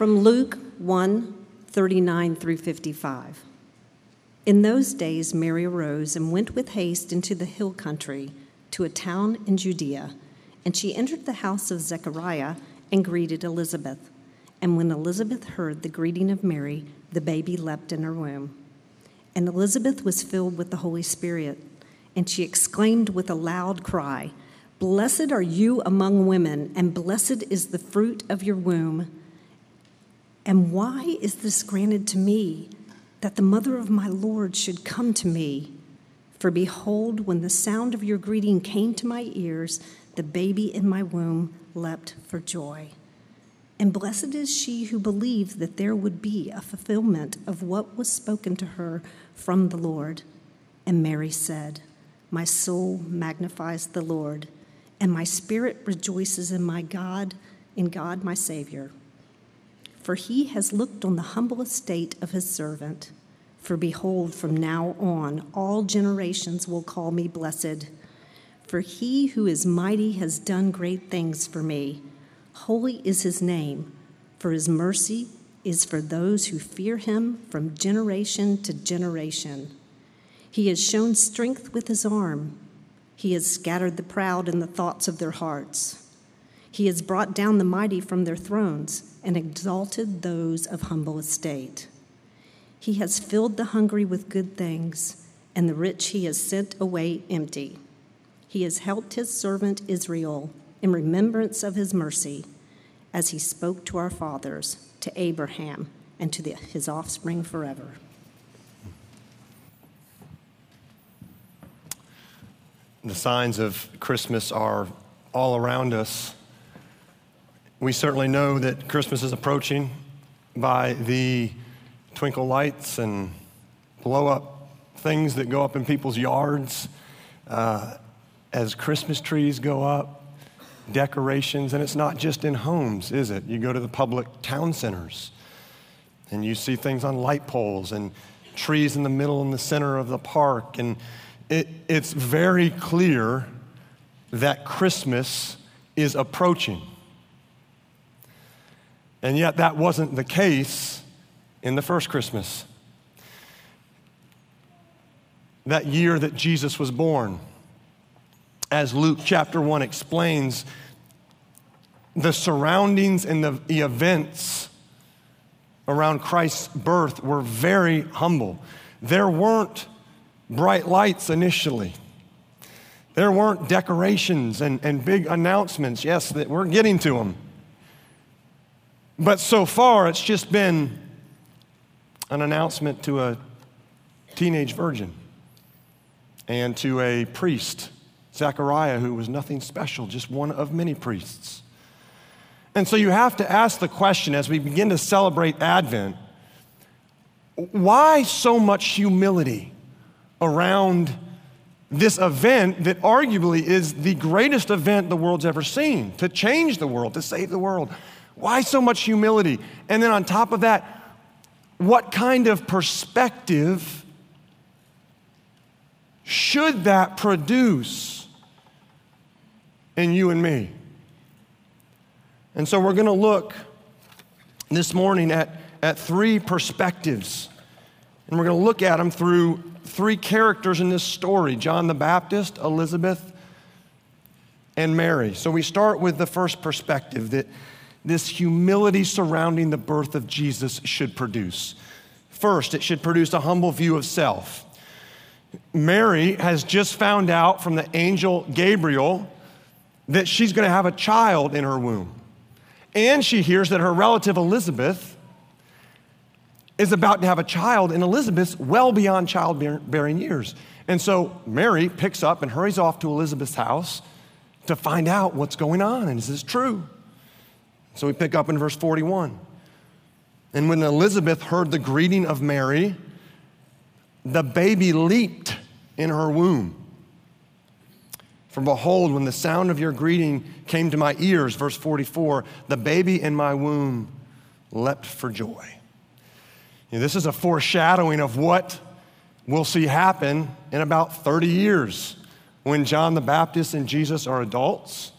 From Luke 1 39 through 55. In those days, Mary arose and went with haste into the hill country to a town in Judea, and she entered the house of Zechariah and greeted Elizabeth. And when Elizabeth heard the greeting of Mary, the baby leapt in her womb. And Elizabeth was filled with the Holy Spirit, and she exclaimed with a loud cry, Blessed are you among women, and blessed is the fruit of your womb. And why is this granted to me, that the mother of my Lord should come to me? For behold, when the sound of your greeting came to my ears, the baby in my womb leapt for joy. And blessed is she who believed that there would be a fulfillment of what was spoken to her from the Lord. And Mary said, My soul magnifies the Lord and my spirit rejoices in my God, in God my Savior. For he has looked on the humble estate of his servant. For behold, from now on, all generations will call me blessed. For he who is mighty has done great things for me. Holy is his name, for his mercy is for those who fear him from generation to generation. He has shown strength with his arm. He has scattered the proud in the thoughts of their hearts. He has brought down the mighty from their thrones and exalted those of humble estate. He has filled the hungry with good things, and the rich he has sent away empty. He has helped his servant Israel in remembrance of his mercy, as he spoke to our fathers, to Abraham, and to the, his offspring forever. The signs of Christmas are all around us. We certainly know that Christmas is approaching by the twinkle lights and blow up things that go up in people's yards uh, as Christmas trees go up, decorations, and it's not just in homes, is it? You go to the public town centers and you see things on light poles and trees in the middle and the center of the park and it, it's very clear that Christmas is approaching. And yet, that wasn't the case in the first Christmas. That year that Jesus was born. As Luke chapter 1 explains, the surroundings and the, events around Christ's birth were very humble. There weren't bright lights initially. There weren't decorations and, and big announcements. Yes, that we're getting to them. But so far, it's just been an announcement to a teenage virgin and to a priest, Zechariah, who was nothing special, just one of many priests. And so you have to ask the question as we begin to celebrate Advent why so much humility? around this event that arguably is the greatest event the world's ever seen to change the world, to save the world. Why so much humility? And then on top of that, what kind of perspective should that produce in you and me? And so we're going to look this morning at, at three perspectives. And we're going to look at them through three characters in this story John the Baptist, Elizabeth, and Mary. So we start with the first perspective that this humility surrounding the birth of Jesus should produce. First, it should produce a humble view of self. Mary has just found out from the angel Gabriel that she's going to have a child in her womb. And she hears that her relative Elizabeth is about to have a child, and Elizabeth's well beyond childbearing years. And so Mary picks up and hurries off to Elizabeth's house to find out what's going on and is this true? So we pick up in verse 41. And when Elizabeth heard the greeting of Mary, the baby leaped in her womb. For behold, when the sound of your greeting came to my ears, verse 44, the baby in my womb leapt for joy. This is a foreshadowing of what we'll see happen in about 30 years when John the Baptist and Jesus are adults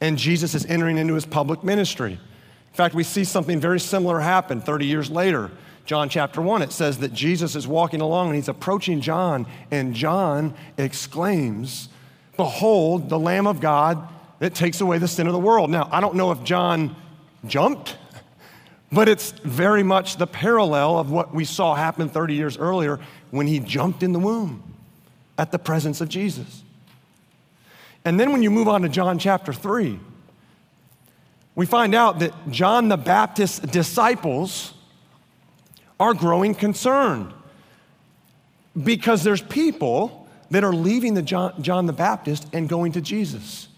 and Jesus is entering into his public ministry. In fact, we see something very similar happen 30 years later. John chapter 1, it says that Jesus is walking along and he's approaching John, and John exclaims, Behold, the Lamb of God that takes away the sin of the world. Now, I don't know if John jumped, but it's very much the parallel of what we saw happen 30 years earlier when he jumped in the womb at the presence of Jesus. And then when you move on to John chapter 3, we find out that John the Baptist's disciples are growing concerned because there's people that are leaving the John, John the Baptist and going to Jesus.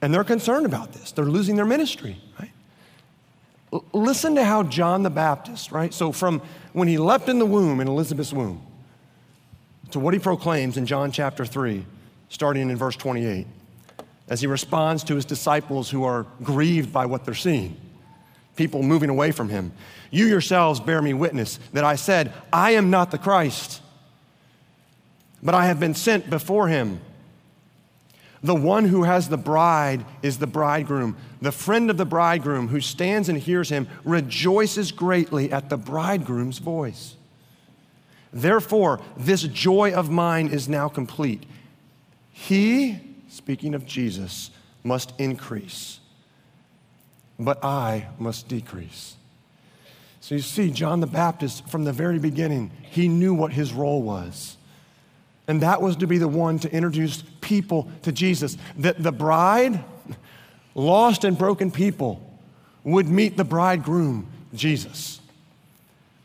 And they're concerned about this. They're losing their ministry, right? L- listen to how John the Baptist, right? So from when he left in the womb, in Elizabeth's womb, to what he proclaims in John chapter 3, starting in verse 28 as he responds to his disciples who are grieved by what they're seeing, people moving away from him. You yourselves bear me witness that I said, I am not the Christ, but I have been sent before him. The one who has the bride is the bridegroom. The friend of the bridegroom who stands and hears him rejoices greatly at the bridegroom's voice. Therefore, this joy of mine is now complete. He speaking of Jesus, must increase, but I must decrease. So you see, John the Baptist, from the very beginning, he knew what his role was. And that was to be the one to introduce people to Jesus. That the bride, lost and broken people, would meet the bridegroom, Jesus.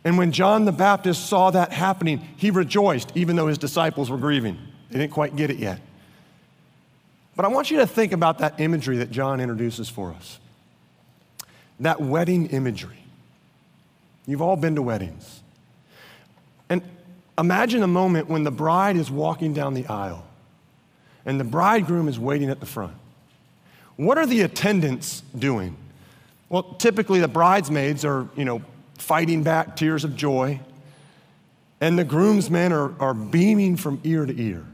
And when John the Baptist saw that happening, he rejoiced, even though his disciples were grieving. They didn't quite get it yet. But I want you to think about that imagery that John introduces for us that wedding imagery. You've all been to weddings. And imagine a moment when the bride is walking down the aisle and the bridegroom is waiting at the front. What are the attendants doing? Well, typically the bridesmaids are, you know, fighting back tears of joy, and the groomsmen are, are beaming from ear to ear.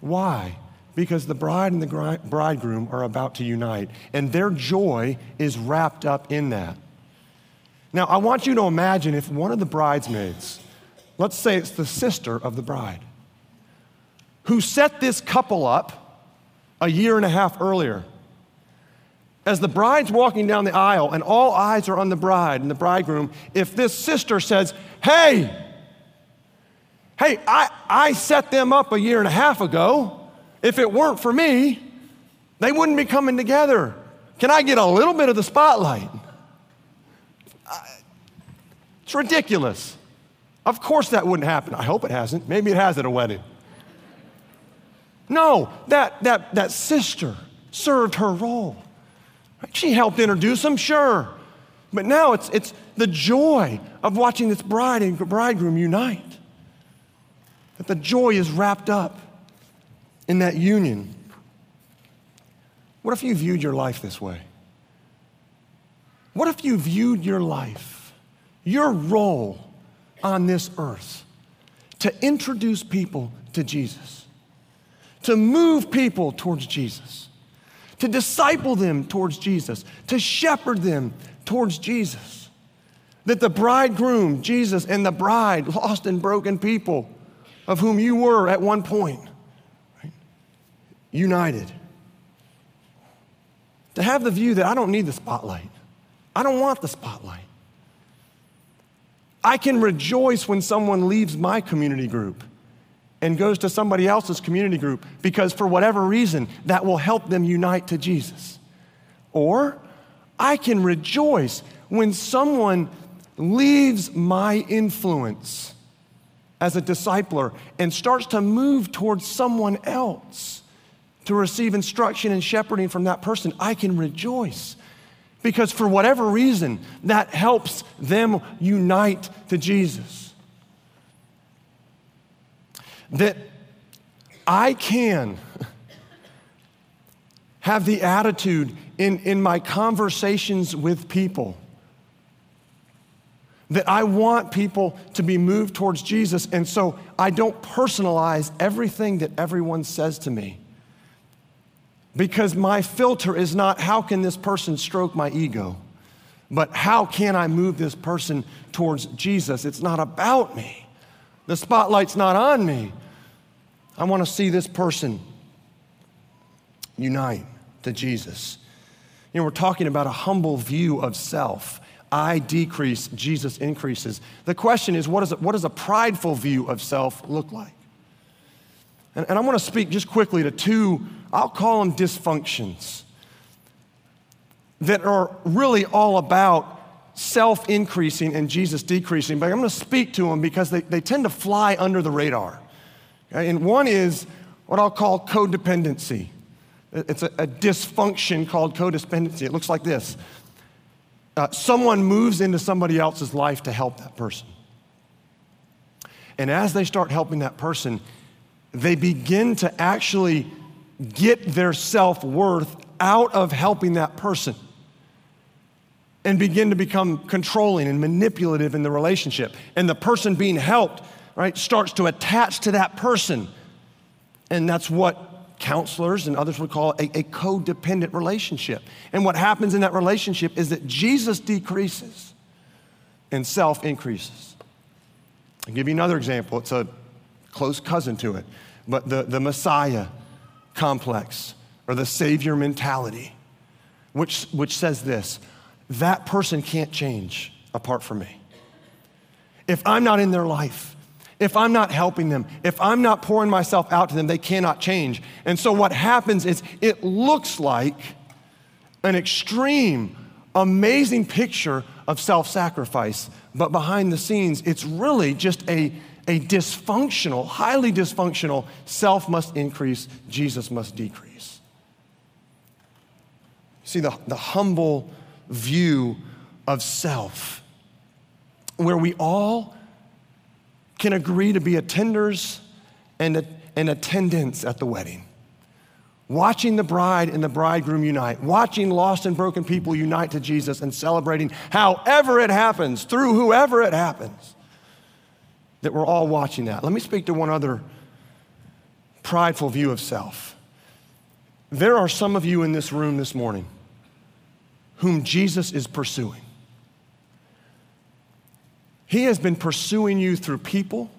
Why? Because the bride and the bridegroom are about to unite, and their joy is wrapped up in that. Now, I want you to imagine if one of the bridesmaids, let's say it's the sister of the bride, who set this couple up a year and a half earlier, as the bride's walking down the aisle and all eyes are on the bride and the bridegroom, if this sister says, Hey, hey, I, I set them up a year and a half ago, if it weren't for me, they wouldn't be coming together. Can I get a little bit of the spotlight? It's ridiculous. Of course, that wouldn't happen. I hope it hasn't. Maybe it has at a wedding. No, that, that, that sister served her role. She helped introduce them, sure. But now it's, it's the joy of watching this bride and bridegroom unite. That the joy is wrapped up in that union. What if you viewed your life this way? What if you viewed your life, your role on this earth, to introduce people to Jesus, to move people towards Jesus, to disciple them towards Jesus, to shepherd them towards Jesus? That the bridegroom, Jesus, and the bride, lost and broken people of whom you were at one point, united. To have the view that I don't need the spotlight, I don't want the spotlight. I can rejoice when someone leaves my community group and goes to somebody else's community group because, for whatever reason, that will help them unite to Jesus. Or I can rejoice when someone leaves my influence as a discipler and starts to move towards someone else to receive instruction and shepherding from that person, I can rejoice. Because for whatever reason, that helps them unite to Jesus. That I can have the attitude in, in my conversations with people that I want people to be moved towards Jesus, and so I don't personalize everything that everyone says to me. Because my filter is not how can this person stroke my ego? but how can I move this person towards Jesus? It's not about me. The spotlight's not on me. I want to see this person unite to Jesus. You know, we're talking about a humble view of self. I decrease, Jesus increases. The question is, what, is what does a prideful view of self look like? And, and I want to speak just quickly to two, I'll call them dysfunctions, that are really all about self increasing and Jesus decreasing. But I'm going to speak to them because they, they tend to fly under the radar. Okay? And one is what I'll call codependency. It's a, a dysfunction called codependency. It looks like this uh, someone moves into somebody else's life to help that person. And as they start helping that person, they begin to actually get their self worth out of helping that person and begin to become controlling and manipulative in the relationship. And the person being helped, right, starts to attach to that person. And that's what counselors and others would call a, a codependent relationship. And what happens in that relationship is that Jesus decreases and self increases. I'll give you another example. It's a close cousin to it, but the, the Messiah complex or the Savior mentality, which, which says this that person can't change apart from me. If I'm not in their life, if I'm not helping them, if I'm not pouring myself out to them, they cannot change. And so what happens is it looks like an extreme, amazing picture of self sacrifice, but behind the scenes, it's really just a, a dysfunctional, highly dysfunctional self must increase, Jesus must decrease. See, the, the humble view of self, where we all can agree to be attenders and, and attendants at the wedding. Watching the bride and the bridegroom unite, watching lost and broken people unite to Jesus and celebrating however it happens, through whoever it happens, that we're all watching that. Let me speak to one other prideful view of self. There are some of you in this room this morning whom Jesus is pursuing. He has been pursuing you through people,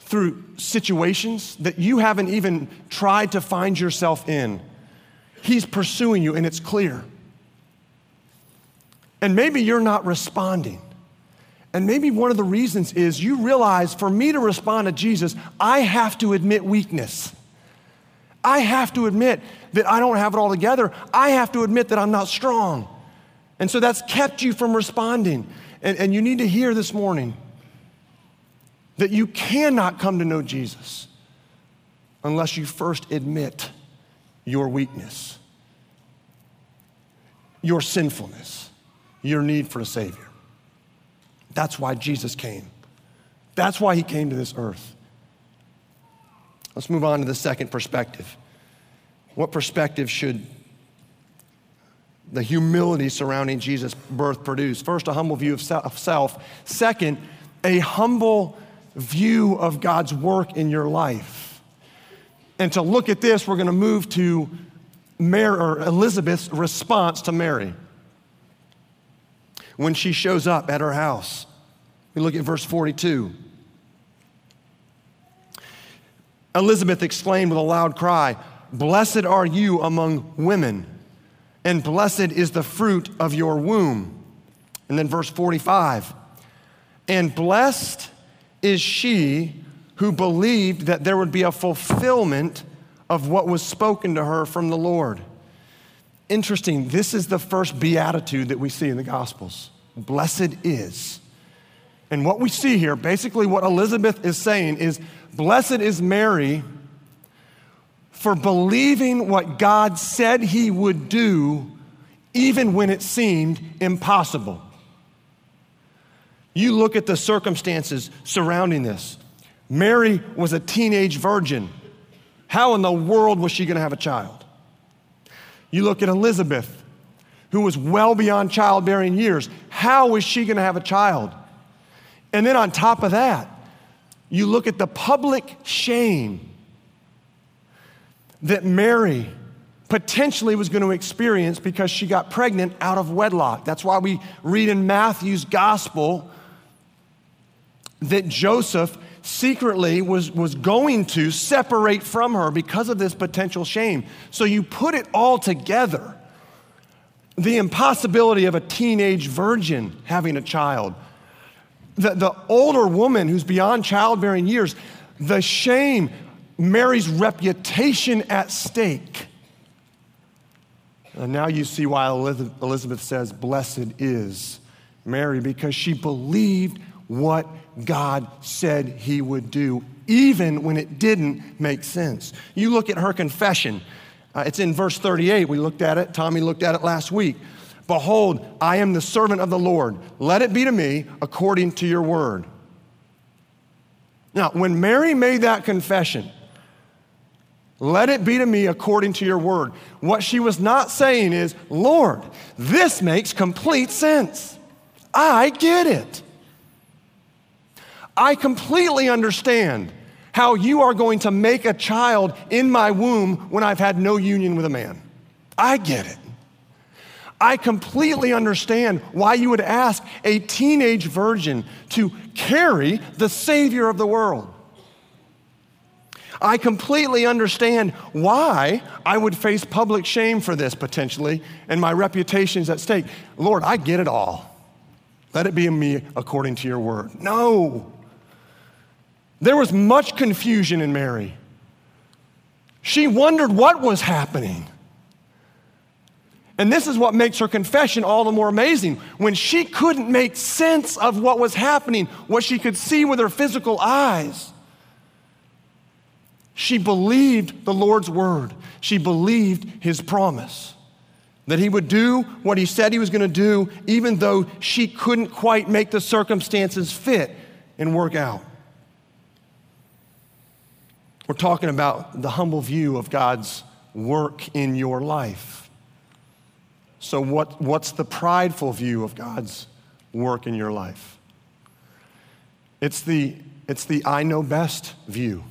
through situations that you haven't even tried to find yourself in. He's pursuing you, and it's clear. And maybe you're not responding. And maybe one of the reasons is you realize for me to respond to Jesus, I have to admit weakness. I have to admit that I don't have it all together. I have to admit that I'm not strong. And so that's kept you from responding. And, and you need to hear this morning that you cannot come to know Jesus unless you first admit your weakness, your sinfulness, your need for a Savior. That's why Jesus came. That's why He came to this earth. Let's move on to the second perspective. What perspective should the humility surrounding Jesus' birth produce? First, a humble view of self. Second, a humble view of God's work in your life. And to look at this, we're going to move to Mary, Elizabeth's response to Mary when she shows up at her house. We look at verse 42. Elizabeth exclaimed with a loud cry, Blessed are you among women and blessed is the fruit of your womb. And then verse 45 and blessed is she who believed that there would be a fulfillment of what was spoken to her from the Lord. Interesting, this is the first beatitude that we see in the Gospels. Blessed is. And what we see here, basically, what Elizabeth is saying is, Blessed is Mary for believing what God said he would do, even when it seemed impossible. You look at the circumstances surrounding this. Mary was a teenage virgin. How in the world was she going to have a child? You look at Elizabeth, who was well beyond childbearing years. How was she going to have a child? And then on top of that, you look at the public shame that Mary potentially was going to experience because she got pregnant out of wedlock. That's why we read in Matthew's gospel that Joseph secretly was, was going to separate from her because of this potential shame. So you put it all together the impossibility of a teenage virgin having a child, the, the older woman who's beyond childbearing years, the shame, Mary's reputation at stake. And now you see why Elizabeth says, Blessed is Mary, because she believed what God said he would do, even when it didn't make sense. You look at her confession, uh, it's in verse 38. We looked at it, Tommy looked at it last week. Behold, I am the servant of the Lord. Let it be to me according to your word. Now, when Mary made that confession, let it be to me according to your word. What she was not saying is, Lord, this makes complete sense. I get it. I completely understand how you are going to make a child in my womb when I've had no union with a man. I get it. I completely understand why you would ask a teenage virgin to carry the Savior of the world. I completely understand why I would face public shame for this potentially, and my reputation is at stake. Lord, I get it all. Let it be in me according to your word. No. There was much confusion in Mary. She wondered what was happening. And this is what makes her confession all the more amazing. When she couldn't make sense of what was happening, what she could see with her physical eyes, she believed the Lord's word. She believed his promise that he would do what he said he was going to do, even though she couldn't quite make the circumstances fit and work out. We're talking about the humble view of God's work in your life. So, what, what's the prideful view of God's work in your life? It's the, it's the I know best view.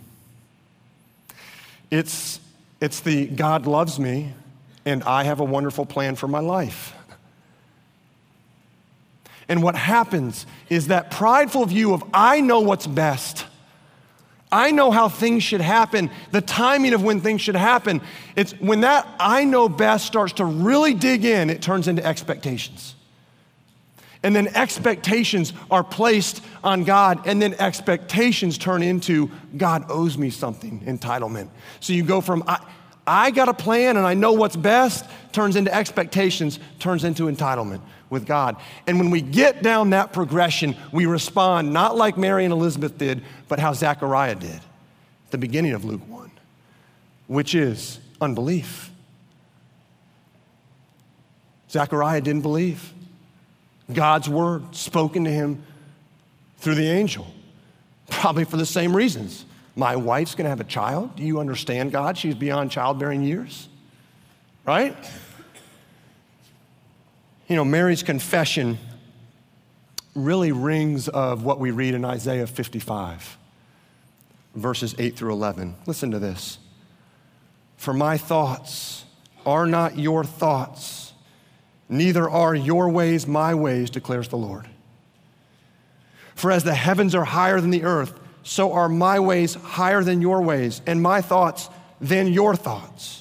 It's, it's the God loves me and I have a wonderful plan for my life. And what happens is that prideful view of I know what's best I know how things should happen, the timing of when things should happen. It's when that I know best starts to really dig in, it turns into expectations. And then expectations are placed on God, and then expectations turn into God owes me something, entitlement. So you go from I, I got a plan and I know what's best, turns into expectations, turns into entitlement with God. And when we get down that progression, we respond not like Mary and Elizabeth did, but how Zechariah did at the beginning of Luke 1, which is unbelief. Zechariah didn't believe God's word spoken to him through the angel, probably for the same reasons. My wife's gonna have a child. Do you understand God? She's beyond childbearing years, right? You know, Mary's confession really rings of what we read in Isaiah 55, verses 8 through 11. Listen to this. For my thoughts are not your thoughts, neither are your ways my ways, declares the Lord. For as the heavens are higher than the earth, so are my ways higher than your ways, and my thoughts than your thoughts.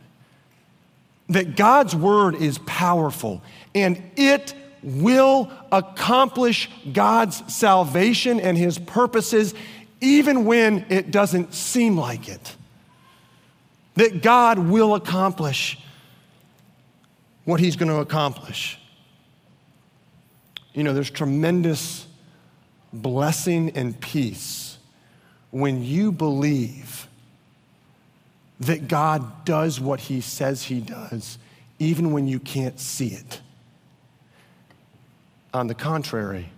That God's word is powerful and it will accomplish God's salvation and his purposes even when it doesn't seem like it. That God will accomplish what he's going to accomplish. You know, there's tremendous blessing and peace when you believe that God does what he says he does, even when you can't see it. On the contrary,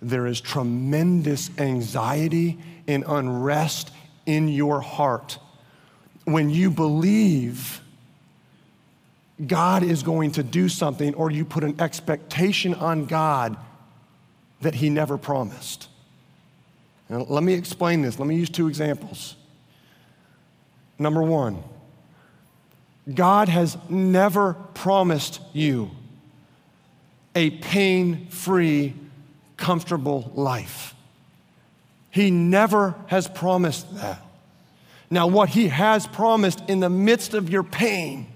there is tremendous anxiety and unrest in your heart when you believe God is going to do something or you put an expectation on God that He never promised. Now, let me explain this. Let me use two examples. Number one, God has never promised you a pain free, comfortable life. He never has promised that. Now, what He has promised in the midst of your pain,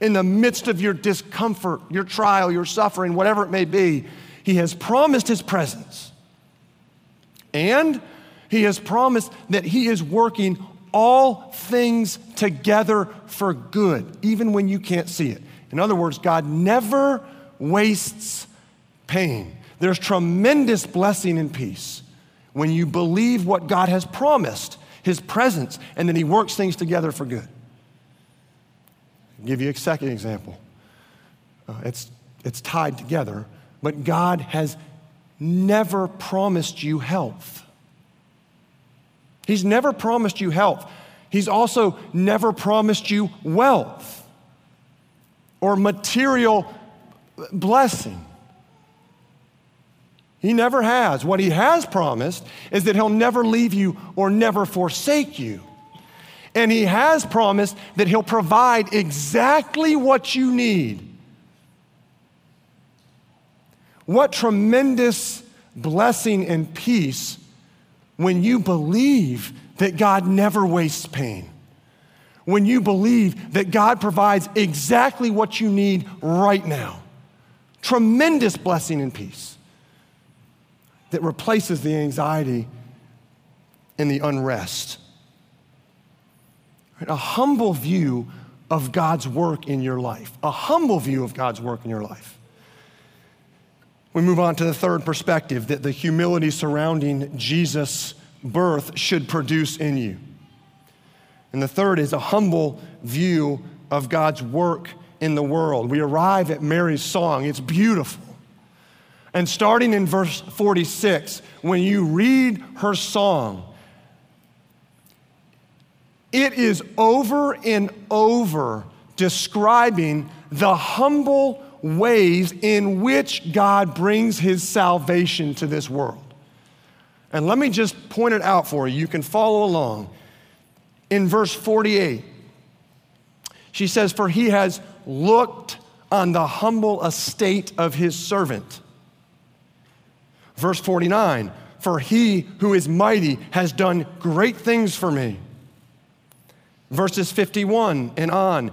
in the midst of your discomfort, your trial, your suffering, whatever it may be, He has promised His presence. And He has promised that He is working all things together for good, even when you can't see it. In other words, God never wastes pain. There's tremendous blessing and peace when you believe what God has promised, His presence, and then He works things together for good. I'll give you a second example. Uh, it's, it's tied together, but God has never promised you health. He's never promised you health. He's also never promised you wealth or material blessing. He never has. What he has promised is that he'll never leave you or never forsake you. And he has promised that he'll provide exactly what you need. What tremendous blessing and peace when you believe that God never wastes pain. When you believe that God provides exactly what you need right now. Tremendous blessing and peace that replaces the anxiety and the unrest. A humble view of God's work in your life. A humble view of God's work in your life. We move on to the third perspective that the humility surrounding Jesus' birth should produce in you. And the third is a humble view of God's work in the world. We arrive at Mary's song, it's beautiful. And starting in verse 46, when you read her song, it is over and over describing the humble ways in which God brings his salvation to this world. And let me just point it out for you. You can follow along. In verse 48, she says, For he has looked on the humble estate of his servant. Verse 49, For he who is mighty has done great things for me. Verses 51 and on,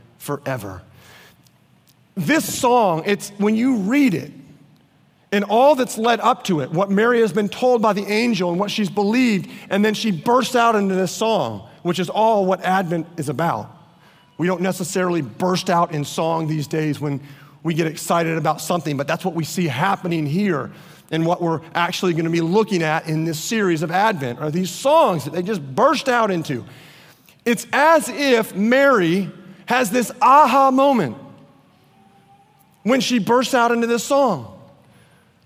forever. This song, it's when you read it, and all that's led up to it, what Mary has been told by the angel and what she's believed, and then she bursts out into this song, which is all what Advent is about. We don't necessarily burst out in song these days when we get excited about something, but that's what we see happening here and what we're actually going to be looking at in this series of Advent are these songs that they just burst out into. It's as if Mary has this aha moment when she bursts out into this song.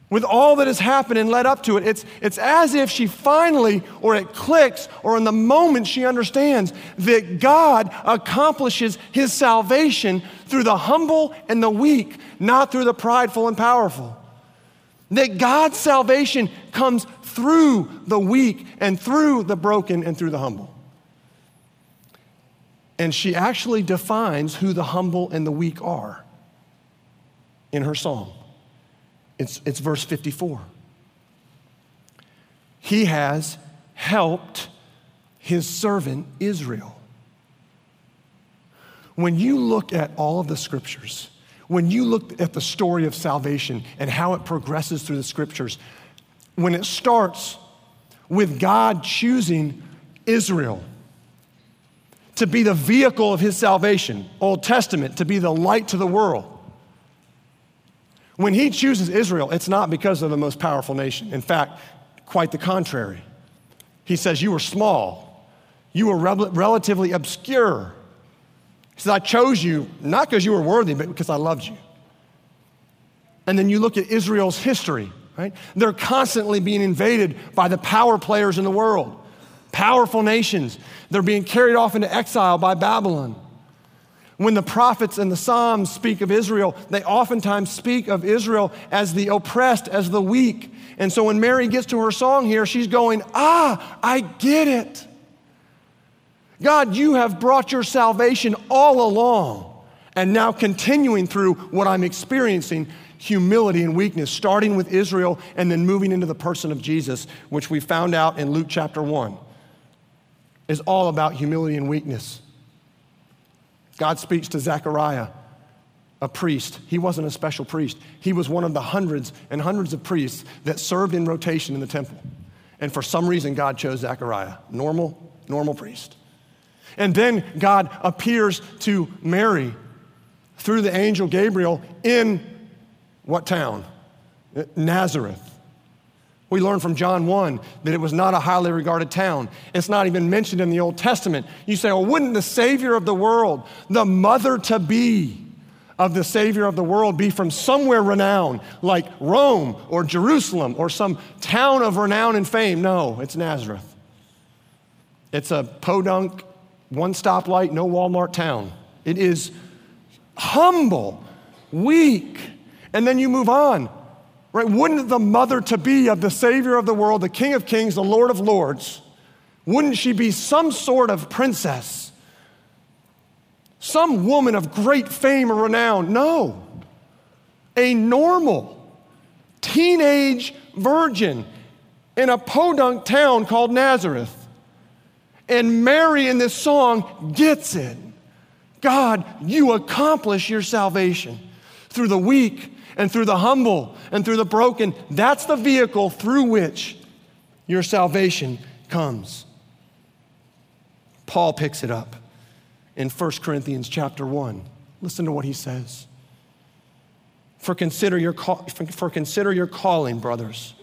With all that has happened and led up to it, it's, it's as if she finally, or it clicks, or in the moment she understands that God accomplishes his salvation through the humble and the weak, not through the prideful and powerful. That God's salvation comes through the weak and through the broken and through the humble. And she actually defines who the humble and the weak are in her song. It's, it's verse 54. He has helped his servant Israel. When you look at all of the scriptures, when you look at the story of salvation and how it progresses through the scriptures, when it starts with God choosing Israel to be the vehicle of his salvation, Old Testament, to be the light to the world. When he chooses Israel, it's not because of the most powerful nation. In fact, quite the contrary. He says, You were small, you were rel- relatively obscure. He says, I chose you not because you were worthy, but because I loved you. And then you look at Israel's history, right? They're constantly being invaded by the power players in the world, powerful nations. They're being carried off into exile by Babylon. When the prophets and the Psalms speak of Israel, they oftentimes speak of Israel as the oppressed, as the weak. And so when Mary gets to her song here, she's going, Ah, I get it. God, you have brought your salvation all along, and now continuing through what I'm experiencing humility and weakness, starting with Israel and then moving into the person of Jesus, which we found out in Luke chapter 1, is all about humility and weakness. God speaks to Zechariah, a priest. He wasn't a special priest, he was one of the hundreds and hundreds of priests that served in rotation in the temple. And for some reason, God chose Zechariah, normal, normal priest. And then God appears to Mary through the angel Gabriel in what town? Nazareth. We learn from John 1 that it was not a highly regarded town. It's not even mentioned in the Old Testament. You say, well, wouldn't the Savior of the world, the mother to be of the Savior of the world, be from somewhere renowned, like Rome or Jerusalem or some town of renown and fame? No, it's Nazareth. It's a podunk, one stoplight, no Walmart town. It is humble, weak, and then you move on. Right? Wouldn't the mother to be of the Savior of the world, the King of Kings, the Lord of Lords, wouldn't she be some sort of princess? Some woman of great fame or renown? No. A normal teenage virgin in a podunk town called Nazareth. And Mary in this song gets it. God, you accomplish your salvation through the weak and through the humble and through the broken. That's the vehicle through which your salvation comes. Paul picks it up in 1 Corinthians chapter 1. Listen to what he says. For consider your, call, for consider your calling, brothers.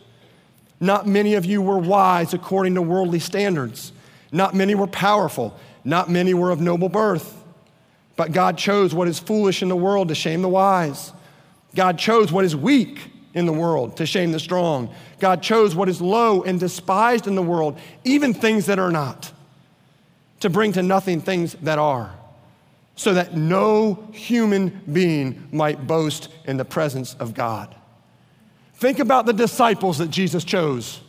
Not many of you were wise according to worldly standards. Not many were powerful. Not many were of noble birth. But God chose what is foolish in the world to shame the wise. God chose what is weak in the world to shame the strong. God chose what is low and despised in the world, even things that are not, to bring to nothing things that are, so that no human being might boast in the presence of God. Think about the disciples that Jesus chose.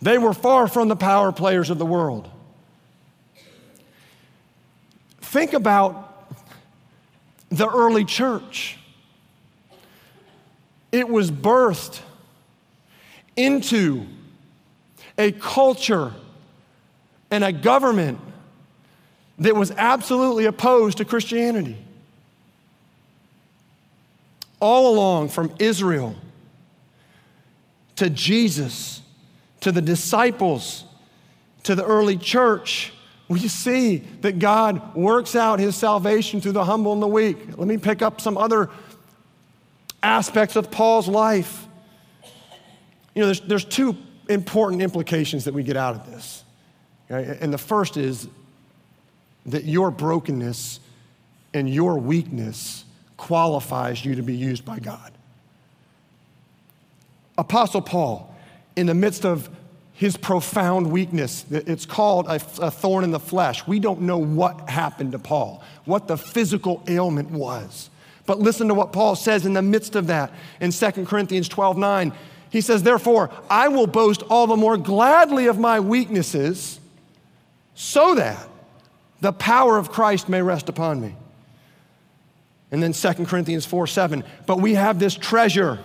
They were far from the power players of the world. Think about the early church. It was birthed into a culture and a government that was absolutely opposed to Christianity. All along, from Israel to Jesus to the disciples to the early church, we see that God works out his salvation through the humble and the weak. Let me pick up some other aspects of Paul's life. You know, there's, there's two important implications that we get out of this. Okay? And the first is that your brokenness and your weakness qualifies you to be used by God. Apostle Paul, in the midst of his profound weakness. It's called a, a, thorn in the flesh. We don't know what happened to Paul, what the physical ailment was. But listen to what Paul says in the midst of that in 2 Corinthians 12 9. He says, Therefore, I will boast all the more gladly of my weaknesses, so that the power of Christ may rest upon me. And then 2 Corinthians 4 7. But we have this treasure,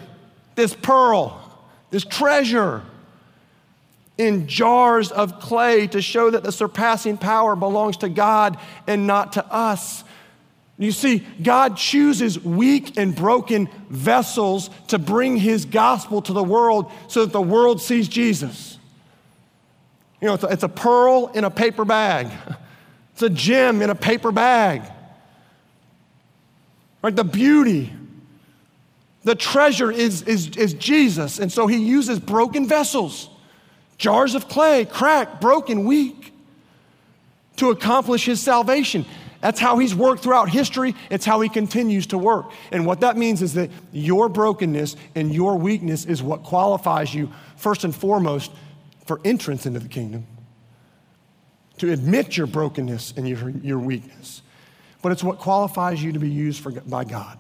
this pearl, this treasure in jars of clay to show that the surpassing power belongs to God and not to us. You see, God chooses weak and broken vessels to bring his gospel to the world so that the world sees Jesus. You know, it's a, it's a pearl in a paper bag, it's a gem in a paper bag. Right? The beauty, the treasure is, is, is Jesus. And so he uses broken vessels, jars of clay, cracked, broken, weak, to accomplish his salvation. That's how he's worked throughout history. It's how he continues to work. And what that means is that your brokenness and your weakness is what qualifies you, first and foremost, for entrance into the kingdom. To admit your brokenness and your, your weakness. But it's what qualifies you to be used for, by God.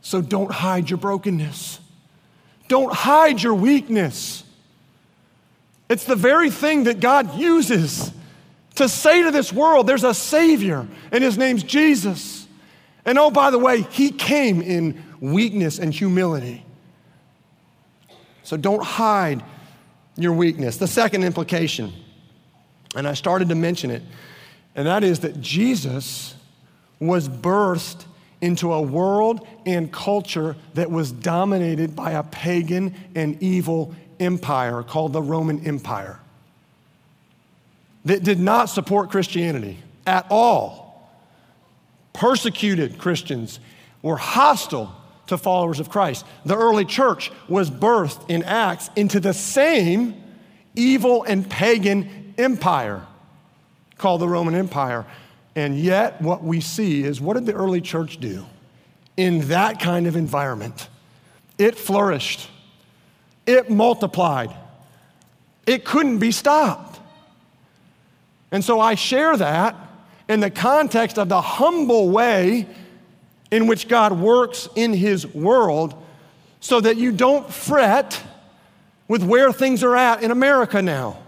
So don't hide your brokenness. Don't hide your weakness. It's the very thing that God uses to say to this world, there's a Savior, and His name's Jesus. And oh, by the way, He came in weakness and humility. So don't hide your weakness. The second implication, and I started to mention it, and that is that Jesus was birthed into a world and culture that was dominated by a pagan and evil empire called the Roman Empire that did not support Christianity at all, persecuted Christians, were hostile to followers of Christ. The early church was birthed in Acts into the same evil and pagan empire called the Roman Empire. And yet, what we see is what did the early church do in that kind of environment? It flourished, it multiplied, it couldn't be stopped. And so I share that in the context of the humble way in which God works in His world so that you don't fret with where things are at in America now.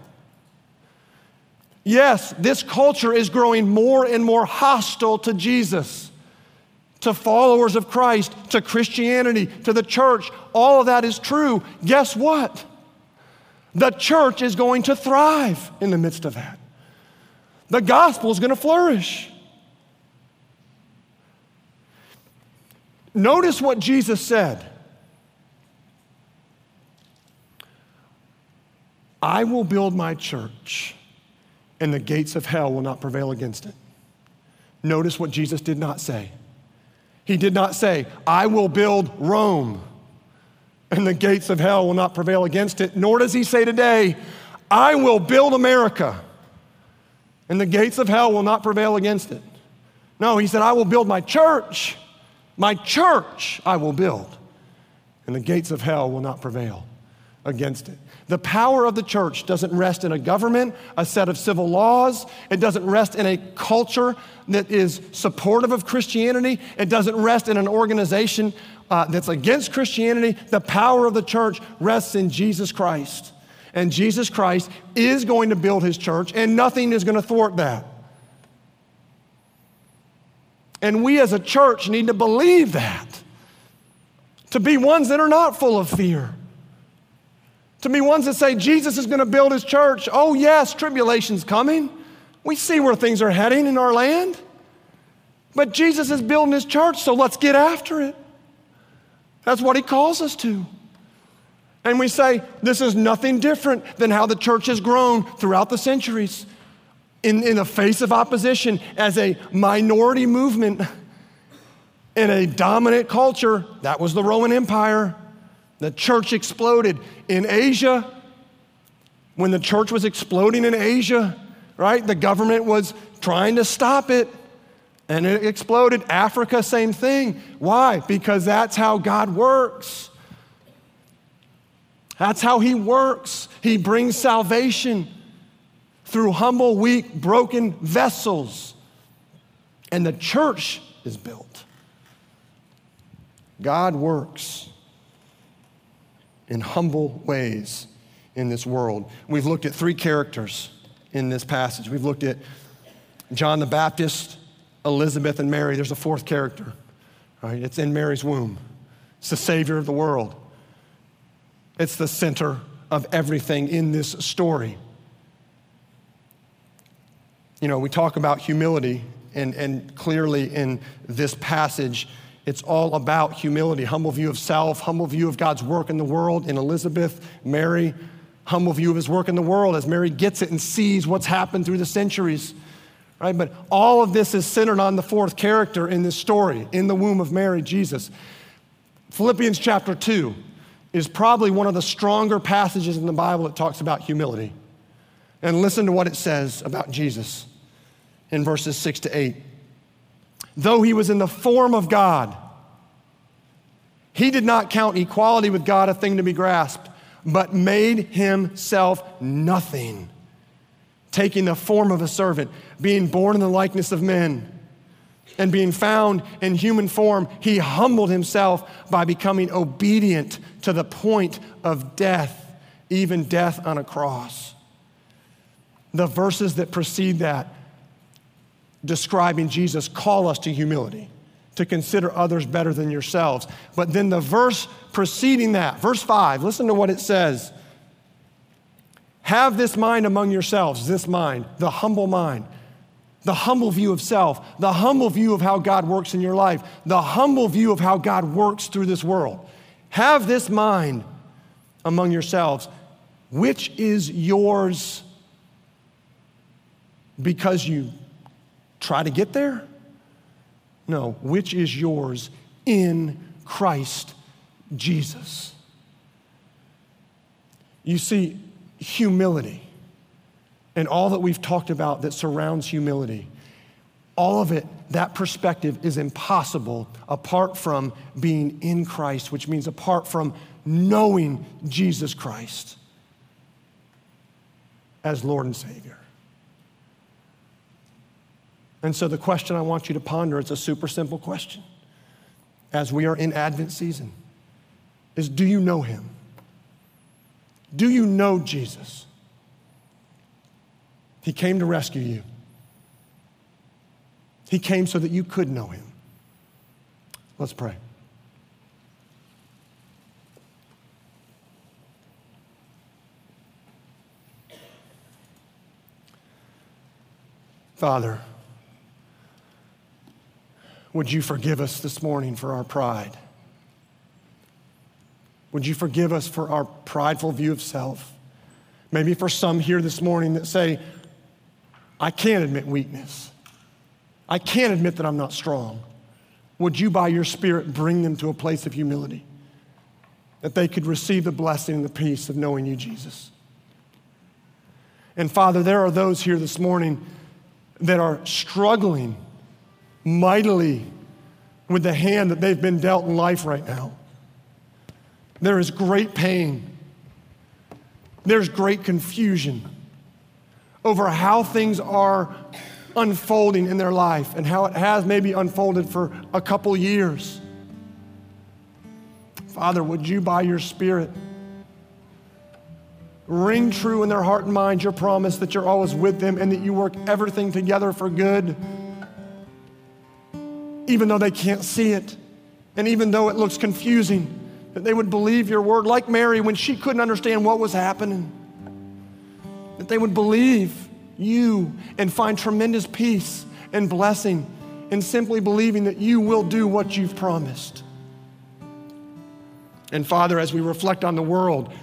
Yes, this culture is growing more and more hostile to Jesus, to followers of Christ, to Christianity, to the church. All of that is true. Guess what? The church is going to thrive in the midst of that the gospel is going to flourish. Notice what Jesus said I will build my church, and the gates of hell will not prevail against it. Notice what Jesus did not say. He did not say, I will build Rome, and the gates of hell will not prevail against it. Nor does he say today, I will build America and the gates of hell will not prevail against it. No, he said, I will build my church. My church I will build, and the gates of hell will not prevail against it. The power of the church doesn't rest in a government, a set of civil laws. It doesn't rest in a culture that is supportive of Christianity. It doesn't rest in an organization uh, that's against Christianity. The power of the church rests in Jesus Christ. And Jesus Christ is going to build his church, and nothing is going to thwart that. And we as a church need to believe that. To be ones that are not full of fear. To be ones that say Jesus is going to build his church. Oh, yes, tribulation's coming. We see where things are heading in our land. But Jesus is building his church, so let's get after it. That's what he calls us to. And we say, this is nothing different than how the church has grown throughout the centuries. In, in the face of opposition, as a minority movement in a dominant culture, that was the Roman Empire. The church exploded in Asia. When the church was exploding in Asia, right, the government was trying to stop it and it exploded. Africa, same thing. Why? Because that's how God works. That's how He works. He brings salvation through humble, weak, broken vessels. And the church is built. God works in humble ways in this world. We've looked at three characters in this passage. We've looked at John the Baptist, Elizabeth, and Mary. There's a fourth character, right? It's in Mary's womb. It's the Savior of the world. It's the center of everything in this story. You know, we talk about humility, and, and clearly in this passage, it's all about humility, humble view of self, humble view of God's work in the world. In Elizabeth, Mary, humble view of his work in the world as Mary gets it and sees what's happened through the centuries. Right? But all of this is centered on the fourth character in this story, in the womb of Mary, Jesus. Philippians chapter 2 is probably one of the stronger passages in the Bible that talks about humility. And listen to what it says about Jesus in verses 6 to 8. Though he was in the form of God, he did not count equality with God a thing to be grasped, but made himself nothing, taking the form of a servant, being born in the likeness of men. And being found in human form, he humbled himself by becoming obedient to the point of death, even death on a cross. The verses that precede that describing Jesus call us to humility, to consider others better than yourselves. But then the verse preceding that, verse 5, listen to what it says. Have this mind among yourselves, this mind, the humble mind, the humble view of self, the humble view of how God works in your life, the humble view of how God works through this world. Have this mind among yourselves, which is yours because you try to get there? No, which is yours in Christ Jesus. You see, humility and all that we've talked about that surrounds humility, all of it, that perspective is impossible apart from being in Christ, which means apart from knowing Jesus Christ as Lord and Savior. And so the question I want you to ponder, it's a super simple question. As we are in Advent season, is do you know him? Do you know Jesus? He came to rescue you. He came so that you could know him. Let's pray. Father, would you forgive us this morning for our pride? Would you forgive us for our prideful view of self? Maybe for some here this morning that say, I can't admit weakness. I can't admit that I'm not strong. Would you, by your Spirit, bring them to a place of humility that they could receive the blessing and the peace of knowing you, Jesus? And Father, there are those here this morning that are struggling mightily with the hand that they've been dealt in life right now. There is great pain. There's great confusion over how things are unfolding in their life and how it has maybe unfolded for a couple years. Father, would you, by your Spirit, ring true in their heart and mind your promise that you're always with them and that you work everything together for good even though they can't see it, and even though it looks confusing, that they would believe your word, like Mary when she couldn't understand what was happening, that they would believe you and find tremendous peace and blessing in simply believing that you will do what you've promised. And Father, as we reflect on the world,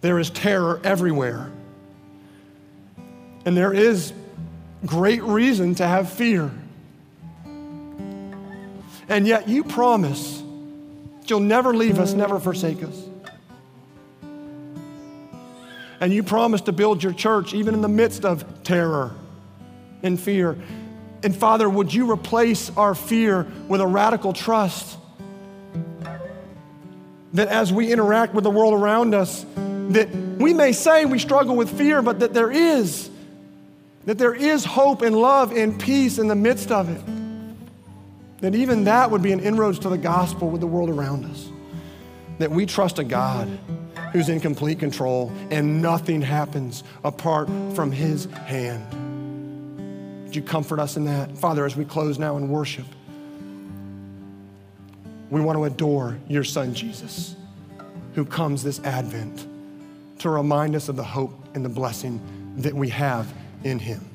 there is terror everywhere. And there is great reason to have fear. And yet you promise that you'll never leave us, never forsake us. And you promise to build your church even in the midst of terror and fear. And Father, would you replace our fear with a radical trust? That as we interact with the world around us, that we may say we struggle with fear, but that there is, that there is hope and love and peace in the midst of it that even that would be an inroads to the gospel with the world around us. That we trust a God who's in complete control and nothing happens apart from his hand. Would you comfort us in that? Father, as we close now in worship, we want to adore your son, Jesus, who comes this Advent to remind us of the hope and the blessing that we have in Him.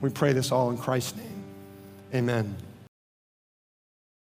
We pray this all in Christ's name. Amen.